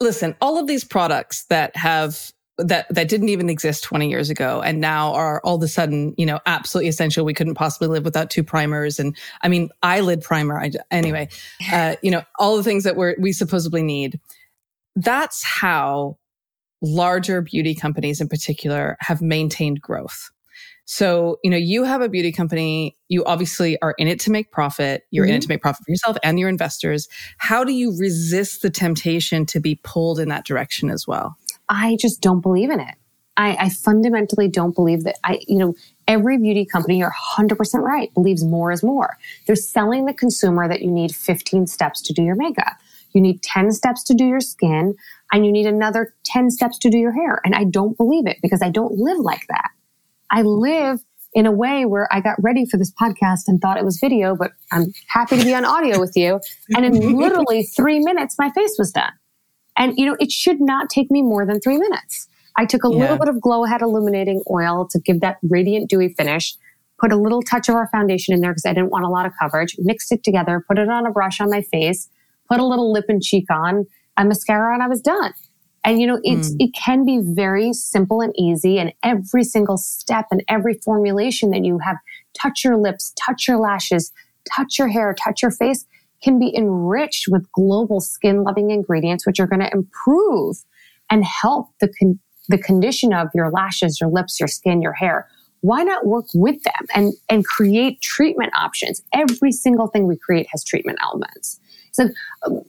listen, all of these products that have that that didn't even exist 20 years ago and now are all of a sudden you know absolutely essential we couldn't possibly live without two primers and i mean eyelid primer I, anyway uh, you know all the things that we're we supposedly need that's how larger beauty companies in particular have maintained growth. So, you know, you have a beauty company, you obviously are in it to make profit. You're mm-hmm. in it mm-hmm. to make profit for yourself and your investors. How do you resist the temptation to be pulled in that direction as well? I just don't believe in it. I, I fundamentally don't believe that I, you know, every beauty company, you're 100% right, believes more is more. They're selling the consumer that you need 15 steps to do your makeup. You need 10 steps to do your skin and you need another 10 steps to do your hair. And I don't believe it because I don't live like that. I live in a way where I got ready for this podcast and thought it was video, but I'm happy to be on audio with you. And in literally three minutes, my face was done. And you know, it should not take me more than three minutes. I took a yeah. little bit of Glow Ahead illuminating oil to give that radiant dewy finish, put a little touch of our foundation in there because I didn't want a lot of coverage, mixed it together, put it on a brush on my face, put a little lip and cheek on, a mascara, and I was done. And you know, it's, mm. it can be very simple and easy. And every single step and every formulation that you have, touch your lips, touch your lashes, touch your hair, touch your face can be enriched with global skin loving ingredients, which are going to improve and help the, con- the condition of your lashes, your lips, your skin, your hair. Why not work with them and, and create treatment options? Every single thing we create has treatment elements. So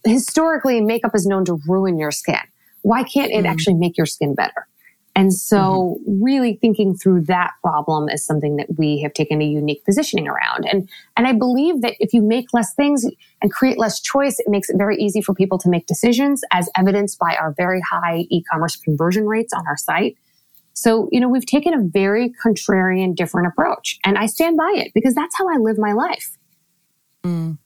historically, makeup is known to ruin your skin. Why can't it mm actually make your skin better? And so mm-hmm. really thinking through that problem is something that we have taken a unique positioning around. And, and I believe that if you make less things and create less choice, it makes it very easy for people to make decisions as evidenced by our very high e-commerce conversion rates on our site. So, you know, we've taken a very contrarian, different approach and I stand by it because that's how I live my life. Mm.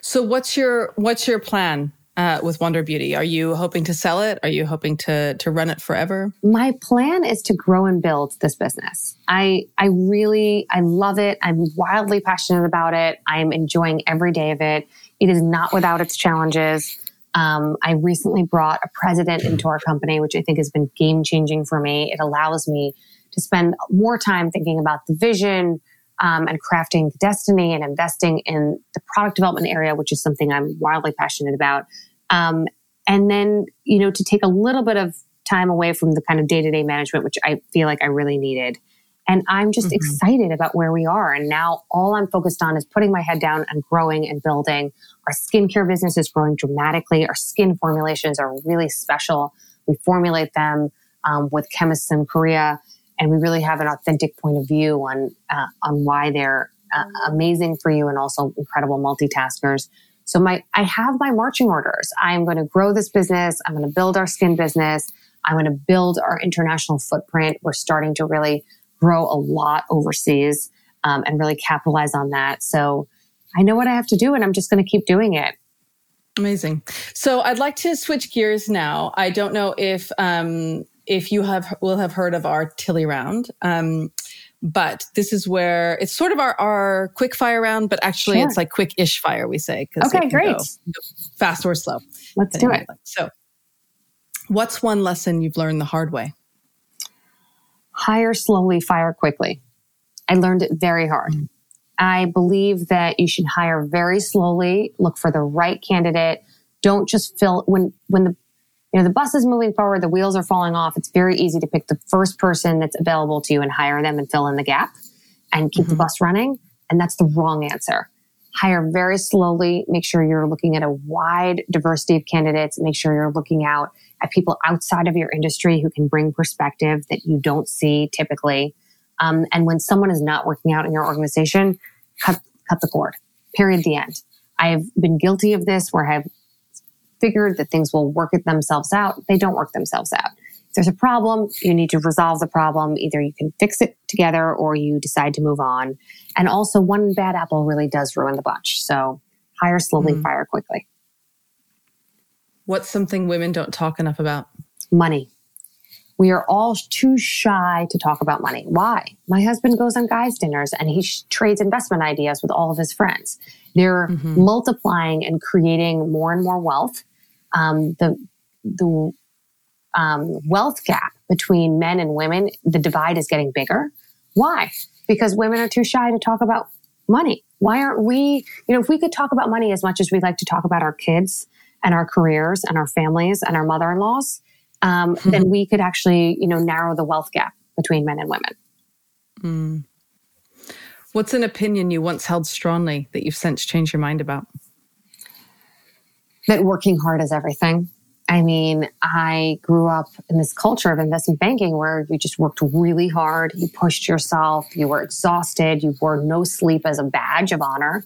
So what's your what's your plan uh, with Wander Beauty? Are you hoping to sell it? Are you hoping to to run it forever? My plan is to grow and build this business. I I really I love it. I'm wildly passionate about it. I'm enjoying every day of it. It is not without its challenges. Um, I recently brought a president into our company, which I think has been game changing for me. It allows me to spend more time thinking about the vision, um, and crafting destiny and investing in the product development area, which is something I'm wildly passionate about. Um, and then, you know, to take a little bit of time away from the kind of day to day management, which I feel like I really needed. And I'm just mm-hmm. excited about where we are. And now all I'm focused on is putting my head down and growing and building. Our skincare business is growing dramatically. Our skin formulations are really special. We formulate them um, with chemists in Korea, and we really have an authentic point of view on uh, on why they're uh, amazing for you and also incredible multitaskers. So my, I have my marching orders. I'm going to grow this business. I'm going to build our skin business. I'm going to build our international footprint. We're starting to really grow a lot overseas um, and really capitalize on that. So I know what I have to do and I'm just going to keep doing it. Amazing. So I'd like to switch gears now. I don't know if um, if you have will have heard of our Tilly round. Um, but this is where it's sort of our, our quick fire round, but actually sure. it's like quick ish fire, we say. Okay, great. fast or slow. Let's do it. So, what's one lesson you've learned the hard way? Hire slowly, fire quickly. I learned it very hard. Mm-hmm. I believe that you should hire very slowly, look for the right candidate. Don't just fill when when the you know, the bus is moving forward, the wheels are falling off. It's very easy to pick the first person that's available to you and hire them and fill in the gap and keep mm-hmm. the bus running. And that's the wrong answer. Hire very slowly. Make sure you're looking at a wide diversity of candidates. Make sure you're looking out at people outside of your industry who can bring perspective that you don't see typically. Um, and when someone is not working out in your organization, cut, cut the cord. Period. The end. I've been guilty of this where I've figured that things will work it themselves out, they don't work themselves out. If there's a problem, you need to resolve the problem. Either you can fix it together or you decide to move on. And also, one bad apple really does ruin the bunch. So hire slowly, mm. fire quickly. What's something women don't talk enough about? Money. We are all too shy to talk about money. Why? My husband goes on guys' dinners and he sh- trades investment ideas with all of his friends. They're mm-hmm. multiplying and creating more and more wealth um, the the um, wealth gap between men and women, the divide is getting bigger. Why? Because women are too shy to talk about money. Why aren't we? You know, if we could talk about money as much as we like to talk about our kids and our careers and our families and our mother-in-laws, um, mm-hmm. then we could actually, you know, narrow the wealth gap between men and women. Mm. What's an opinion you once held strongly that you've since changed your mind about? That working hard is everything. I mean, I grew up in this culture of investment banking where you just worked really hard, you pushed yourself, you were exhausted, you wore no sleep as a badge of honor.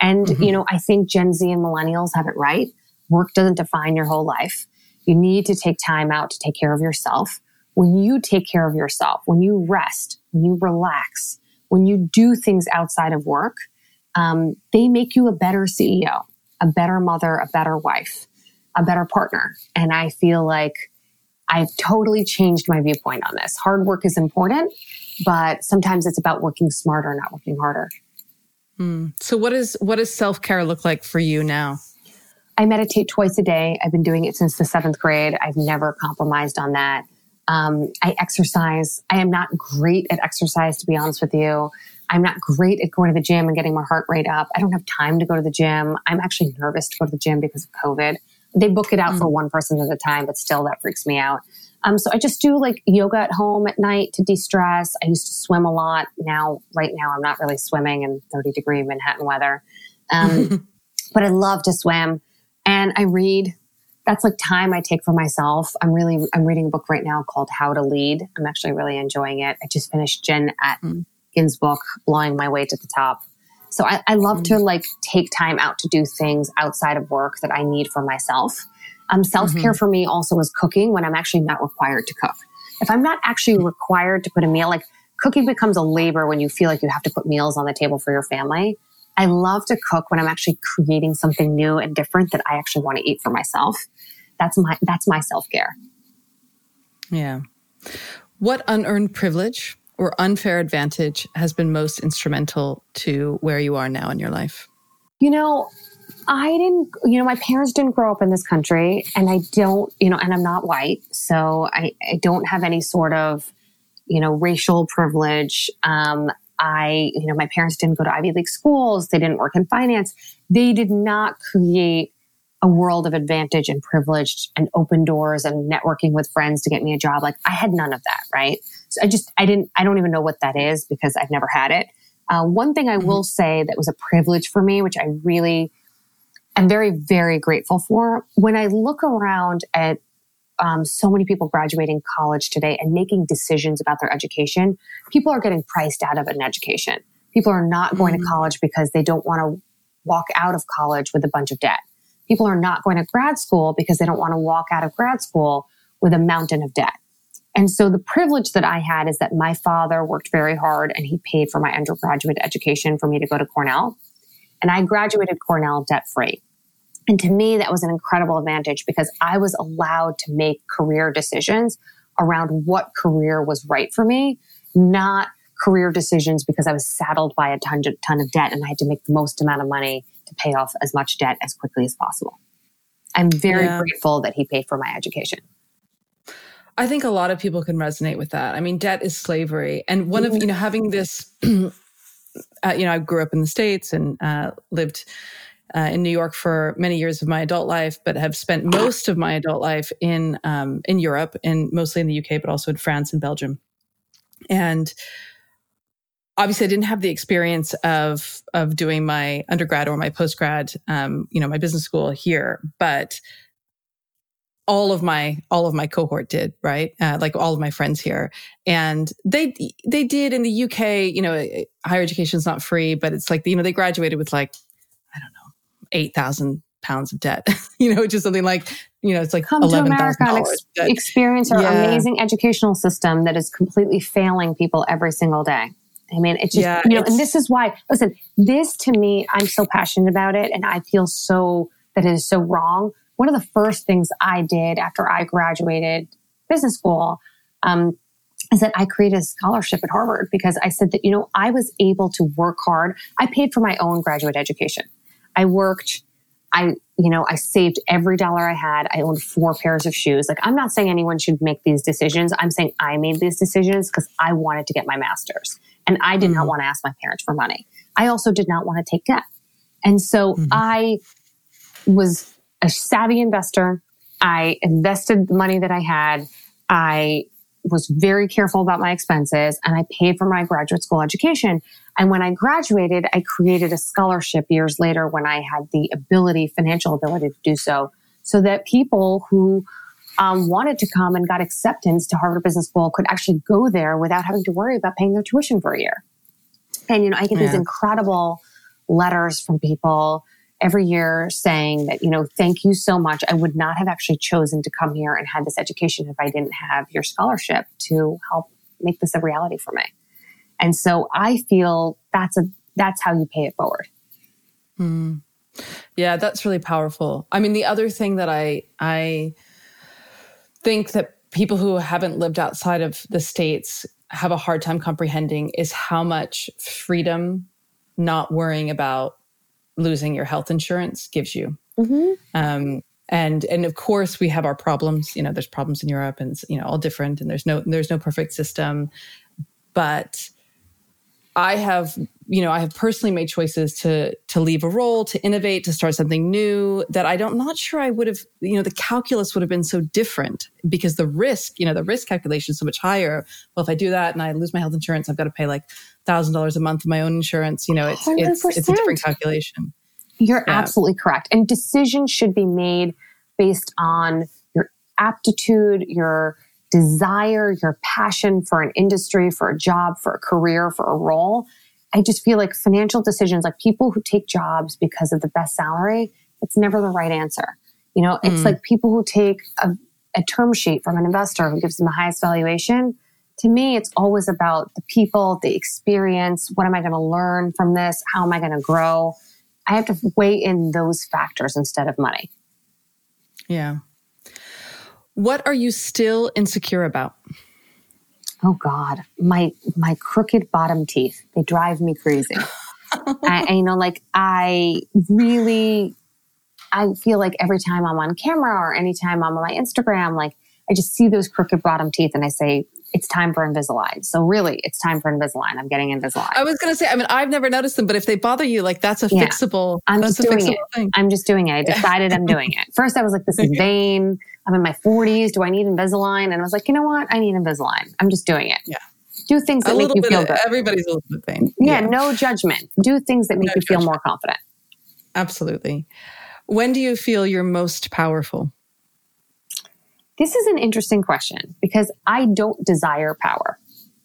And, mm-hmm. you know, I think Gen Z and millennials have it right. Work doesn't define your whole life. You need to take time out to take care of yourself. When you take care of yourself, when you rest, when you relax, when you do things outside of work, um, they make you a better CEO a better mother, a better wife, a better partner. And I feel like I've totally changed my viewpoint on this. Hard work is important, but sometimes it's about working smarter, not working harder. Mm. So what is what does self-care look like for you now? I meditate twice a day. I've been doing it since the seventh grade. I've never compromised on that. Um, I exercise. I am not great at exercise, to be honest with you. I'm not great at going to the gym and getting my heart rate up. I don't have time to go to the gym. I'm actually nervous to go to the gym because of COVID. They book it out mm. for one person at a time, but still that freaks me out. Um, so I just do like yoga at home at night to de-stress. I used to swim a lot. Now, right now, I'm not really swimming in 30 degree Manhattan weather. Um, but I love to swim and I read. That's like time I take for myself. I'm really, I'm reading a book right now called How to Lead. I'm actually really enjoying it. I just finished Jen Atkin Book, Blowing My Way to the Top. So I, I love mm-hmm. to like take time out to do things outside of work that I need for myself. Um, self care mm-hmm. for me also is cooking when I'm actually not required to cook. If I'm not actually required to put a meal, like cooking becomes a labor when you feel like you have to put meals on the table for your family. I love to cook when I'm actually creating something new and different that I actually want to eat for myself. That's my that's my self care. Yeah. What unearned privilege or unfair advantage has been most instrumental to where you are now in your life? You know, I didn't, you know, my parents didn't grow up in this country and I don't, you know, and I'm not white. So I, I don't have any sort of, you know, racial privilege. Um, I, you know, my parents didn't go to Ivy League schools. They didn't work in finance. They did not create a world of advantage and privilege and open doors and networking with friends to get me a job. Like I had none of that, right? So I just, I didn't, I don't even know what that is because I've never had it. Uh, one thing I mm-hmm. will say that was a privilege for me, which I really am very, very grateful for. When I look around at um, so many people graduating college today and making decisions about their education, people are getting priced out of an education. People are not going mm-hmm. to college because they don't want to walk out of college with a bunch of debt. People are not going to grad school because they don't want to walk out of grad school with a mountain of debt. And so the privilege that I had is that my father worked very hard and he paid for my undergraduate education for me to go to Cornell. And I graduated Cornell debt free. And to me, that was an incredible advantage because I was allowed to make career decisions around what career was right for me, not career decisions because I was saddled by a ton, ton of debt and I had to make the most amount of money to pay off as much debt as quickly as possible. I'm very yeah. grateful that he paid for my education. I think a lot of people can resonate with that. I mean, debt is slavery. And one mm-hmm. of, you know, having this, uh, you know, I grew up in the States and uh, lived uh, in New York for many years of my adult life, but have spent most of my adult life in um, in Europe and mostly in the UK, but also in France and Belgium. And obviously, I didn't have the experience of of doing my undergrad or my postgrad, um, you know, my business school here, but all of my all of my cohort did right uh, like all of my friends here and they they did in the uk you know higher education is not free but it's like you know they graduated with like i don't know 8,000 pounds of debt, you know, just something like, you know, it's like come to America and ex- experience our yeah. amazing educational system that is completely failing people every single day. I mean, it's just, yeah, you know, and this is why, listen, this to me, I'm so passionate about it and I feel so that it is so wrong. One of the first things I did after I graduated business school, um, is that I created a scholarship at Harvard because I said that, you know, I was able to work hard. I paid for my own graduate education. I worked, I, you know, I saved every dollar I had. I owned four pairs of shoes. Like, I'm not saying anyone should make these decisions. I'm saying I made these decisions because I wanted to get my master's and I did mm-hmm. not want to ask my parents for money. I also did not want to take debt. And so mm-hmm. I was a savvy investor. I invested the money that I had. I was very careful about my expenses and I paid for my graduate school education. And when I graduated, I created a scholarship years later when I had the ability, financial ability to do so, so that people who um, wanted to come and got acceptance to Harvard Business School could actually go there without having to worry about paying their tuition for a year. And, you know, I get yeah. these incredible letters from people every year saying that, you know, thank you so much. I would not have actually chosen to come here and had this education if I didn't have your scholarship to help make this a reality for me. And so I feel that's a, that's how you pay it forward. Hmm. Yeah, that's really powerful. I mean, the other thing that I, I think that people who haven't lived outside of the States have a hard time comprehending is how much freedom not worrying about losing your health insurance gives you. Mm-hmm. Um, and and of course we have our problems. You know, there's problems in Europe, and you know all different, and there's no there's no perfect system. But I have, you know, I have personally made choices to to leave a role, to innovate, to start something new that I don't not sure I would have, you know, the calculus would have been so different because the risk, you know, the risk calculation is so much higher. Well, if I do that and I lose my health insurance, I've got to pay like thousand dollars a month of my own insurance. You know, it's 100%. it's it's a different calculation. You're yeah. absolutely correct. And decisions should be made based on your aptitude, your desire, your passion for an industry, for a job, for a career, for a role. I just feel like financial decisions, like people who take jobs because of the best salary, it's never the right answer. You know, it's mm. like people who take a, a term sheet from an investor who gives them the highest valuation. To me, it's always about the people, the experience. What am I going to learn from this? How am I going to grow? I have to weigh in those factors instead of money. Yeah. What are you still insecure about? Oh God, my my crooked bottom teeth. They drive me crazy. I, you know, like I really, I feel like every time I'm on camera or anytime I'm on my Instagram, like I just see those crooked bottom teeth and I say, it's time for Invisalign. So really, it's time for Invisalign. I'm getting Invisalign. I was going to say, I mean, I've never noticed them, but if they bother you, like that's a yeah. fixable. I'm just doing it. Thing. I'm just doing it. I decided I'm doing it. First, I was like, this is vain. I'm in my 40s. Do I need Invisalign? And I was like, you know what? I need Invisalign. I'm just doing it. Yeah. Do things that make you feel of, good. Everybody's a little bit vain. Yeah, yeah, no judgment. Do things that make no you feel more confident. Absolutely. When do you feel you're most powerful? This is an interesting question because I don't desire power.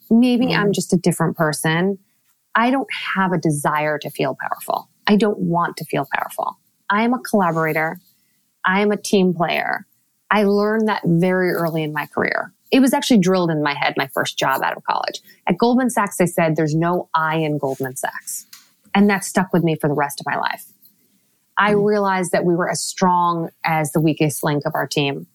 Maybe mm. I'm just a different person. I don't have a desire to feel powerful. I don't want to feel powerful. I am a collaborator. I am a team player. I learned that very early in my career. It was actually drilled in my head my first job out of college. At Goldman Sachs, they said there's no I in Goldman Sachs. And that stuck with me for the rest of my life. I mm. realized that we were as strong as the weakest link of our team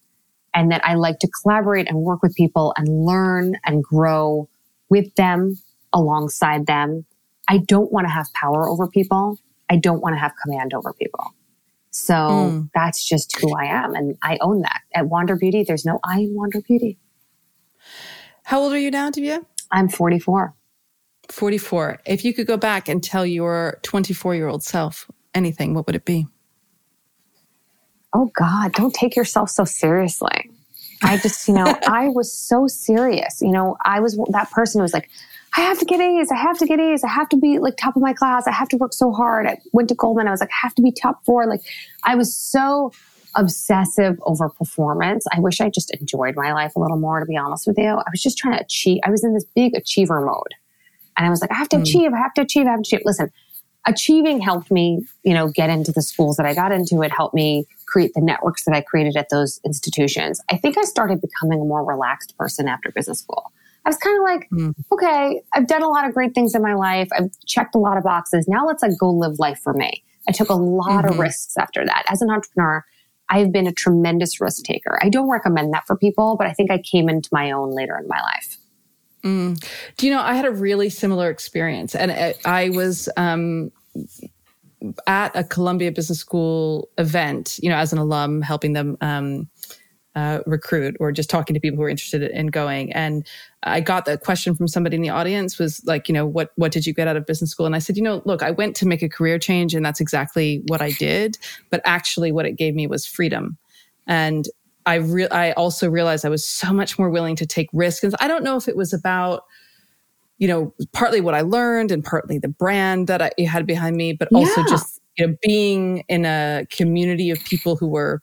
and that I like to collaborate and work with people and learn and grow with them alongside them. I don't want to have power over people. I don't want to have command over people. So mm. that's just who I am. And I own that. At Wander Beauty, there's no I in Wander Beauty. How old are you now, Divya? I'm 44. 44. If you could go back and tell your 24 year old self anything, what would it be? Oh God, don't take yourself so seriously. I just, you know, I was so serious. You know, I was that person who was like, I have to get A's. I have to get A's. I have to be like top of my class. I have to work so hard. I went to Goldman. I was like, I have to be top four. Like, I was so obsessive over performance. I wish I just enjoyed my life a little more, to be honest with you. I was just trying to achieve. I was in this big achiever mode. And I was like, I have to mm. achieve. I have to achieve. I have to achieve. Listen, achieving helped me, you know, get into the schools that I got into. It helped me create the networks that I created at those institutions. I think I started becoming a more relaxed person after business school. I was kind of like, mm. okay, I've done a lot of great things in my life. I've checked a lot of boxes. Now let's like go live life for me. I took a lot mm-hmm. of risks after that. As an entrepreneur, I've been a tremendous risk taker. I don't recommend that for people, but I think I came into my own later in my life. Mm. Do you know, I had a really similar experience and I, was, um, at a Columbia Business School event, you know, as an alum, helping them um, uh, recruit or just talking to people who are interested in going. And I got the question from somebody in the audience was like, you know, what what did you get out of business school? And I said, you know, look, I went to make a career change, and that's exactly what I did. But actually, what it gave me was freedom. And I re- I also realized I was so much more willing to take risks. And I don't know if it was about, you know, partly what I learned and partly the brand that I had behind me, but also yeah. just you know being in a community of people who were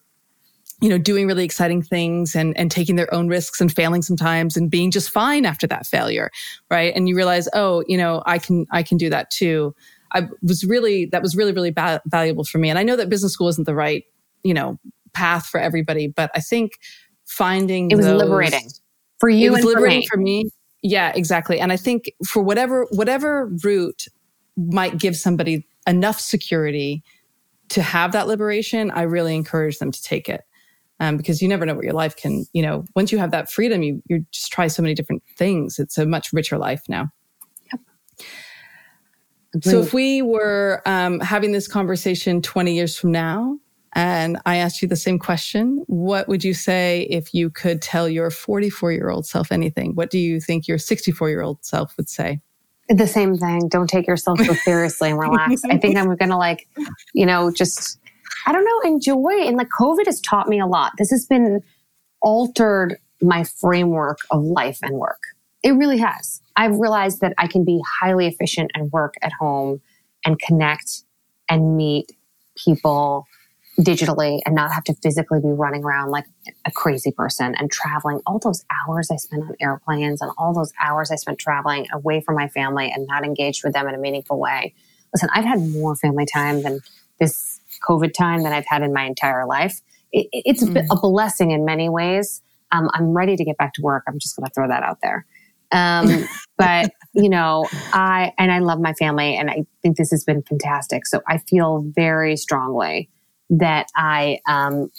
you know doing really exciting things and and taking their own risks and failing sometimes and being just fine after that failure right and you realize oh you know i can i can do that too i was really that was really really ba- valuable for me and i know that business school isn't the right you know path for everybody, but I think finding it was those, liberating for you. It was liberating for me. for me. Yeah, exactly. And I think for whatever whatever route might give somebody enough security to have that liberation, I really encourage them to take it. Um, because you never know what your life can, you know, once you have that freedom, you you just try so many different things. It's a much richer life now. Yep. So if we were um, having this conversation 20 years from now, and I asked you the same question. What would you say if you could tell your 44 year old self anything? What do you think your 64 year old self would say? The same thing. Don't take yourself so seriously and relax. I think I'm going to like, you know, just, I don't know, enjoy. And like COVID has taught me a lot. This has been altered my framework of life and work. It really has. I've realized that I can be highly efficient and work at home and connect and meet people digitally and not have to physically be running around like a crazy person and traveling all those hours I spent on airplanes and all those hours I spent traveling away from my family and not engaged with them in a meaningful way. Listen, I've had more family time than this COVID time than I've had in my entire life. It, it's mm. a blessing in many ways. Um, I'm ready to get back to work. I'm just going to throw that out there. Um, but you know, I and I love my family, and I think this has been fantastic. So I feel very strongly that I um,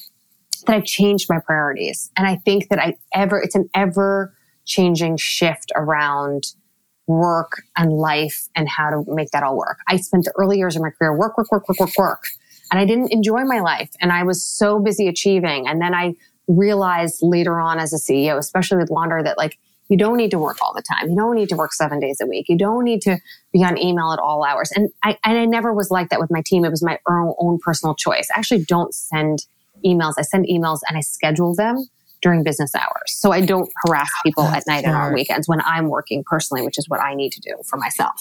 that I've changed my priorities, and I think that I ever it's an ever changing shift around work and life and how to make that all work. I spent the early years of my career work, work, work, work, work, work, and I didn't enjoy my life, and I was so busy achieving, and then I realized later on as a CEO, especially with Wander, that like You don't need to work all the time. You don't need to work seven days a week. You don't need to be on email at all hours. And I, and I never was like that with my team. It was my own, own personal choice. I actually don't send emails. I send emails and I schedule them during business hours. So I don't harass people That's at night and on weekends when I'm working personally, which is what I need to do for myself.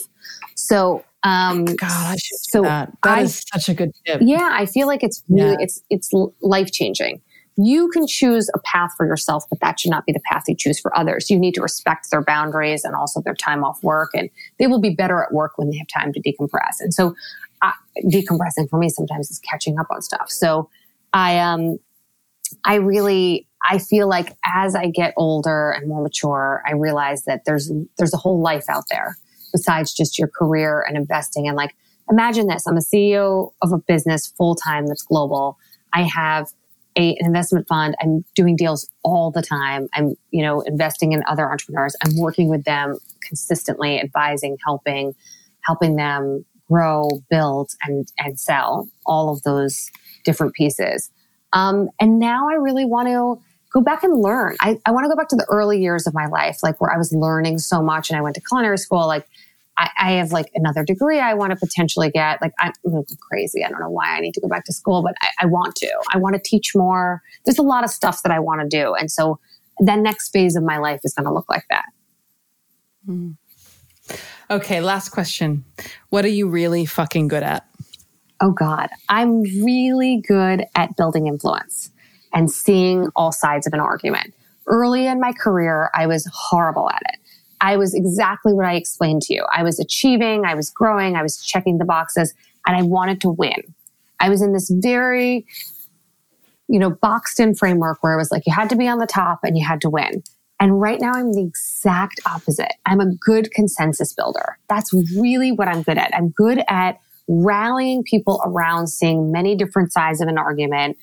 So, um, God, I should so that. That I, is such a good tip. Yeah, I feel like it's really, yeah. it's, it's life changing. You can choose a path for yourself, but that should not be the path you choose for others. You need to respect their boundaries and also their time off work. And they will be better at work when they have time to decompress. And so uh, decompressing for me sometimes is catching up on stuff. So I, um, I really, I feel like as I get older and more mature, I realize that there's, there's a whole life out there besides just your career and investing. And like, imagine this. I'm a CEO of a business full time that's global. I have a, an investment fund. I'm doing deals all the time. I'm, you know, investing in other entrepreneurs. I'm working with them consistently, advising, helping, helping them grow, build, and and sell all of those different pieces. Um, and now I really want to go back and learn. I, I want to go back to the early years of my life, like where I was learning so much, and I went to culinary school, like I, I have like another degree I want to potentially get. Like I'm, crazy. I don't know why I need to go back to school, but I, I want to. I want to teach more. There's a lot of stuff that I want to do. And so that next phase of my life is going to look like that. Mm. Okay, last question. What are you really fucking good at? Oh God, I'm really good at building influence and seeing all sides of an argument. Early in my career, I was horrible at it. I was exactly what I explained to you. I was achieving, I was growing, I was checking the boxes, and I wanted to win. I was in this very, you know, boxed in framework where it was like you had to be on the top and you had to win. And right now I'm the exact opposite. I'm a good consensus builder. That's really what I'm good at. I'm good at rallying people around seeing many different sides of an argument,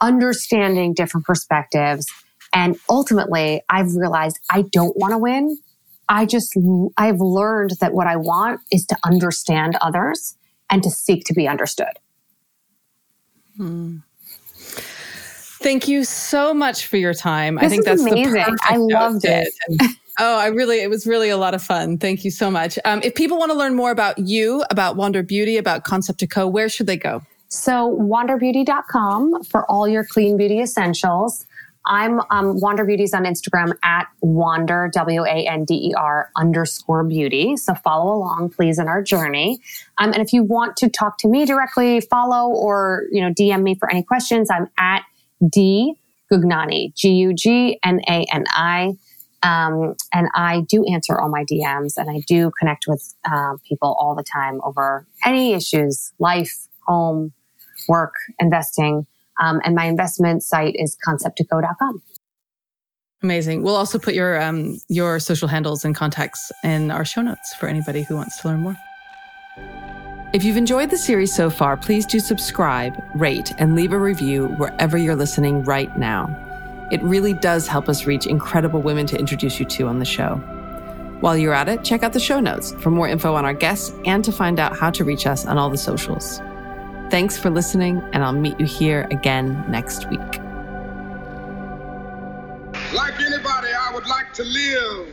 understanding different perspectives. And ultimately, I've realized I don't want to win. I just, I've learned that what I want is to understand others and to seek to be understood. Hmm. Thank you so much for your time. This I think that's amazing. I loved it. oh, I really, it was really a lot of fun. Thank you so much. Um, if people want to learn more about you, about Wander Beauty, about Concept to Co, where should they go? So wanderbeauty.com for all your clean beauty essentials. I'm um, Wander Beauties on Instagram at Wander W A N D E R underscore beauty. So follow along, please, in our journey. Um, and if you want to talk to me directly, follow or you know DM me for any questions. I'm at D Gugnani G U G N A N I. Um, and I do answer all my DMs and I do connect with uh, people all the time over any issues, life, home, work, investing. Um, and my investment site is concepttoco.com. Amazing. We'll also put your um, your social handles and contacts in our show notes for anybody who wants to learn more. If you've enjoyed the series so far, please do subscribe, rate, and leave a review wherever you're listening right now. It really does help us reach incredible women to introduce you to on the show. While you're at it, check out the show notes for more info on our guests and to find out how to reach us on all the socials. Thanks for listening, and I'll meet you here again next week. Like anybody, I would like to live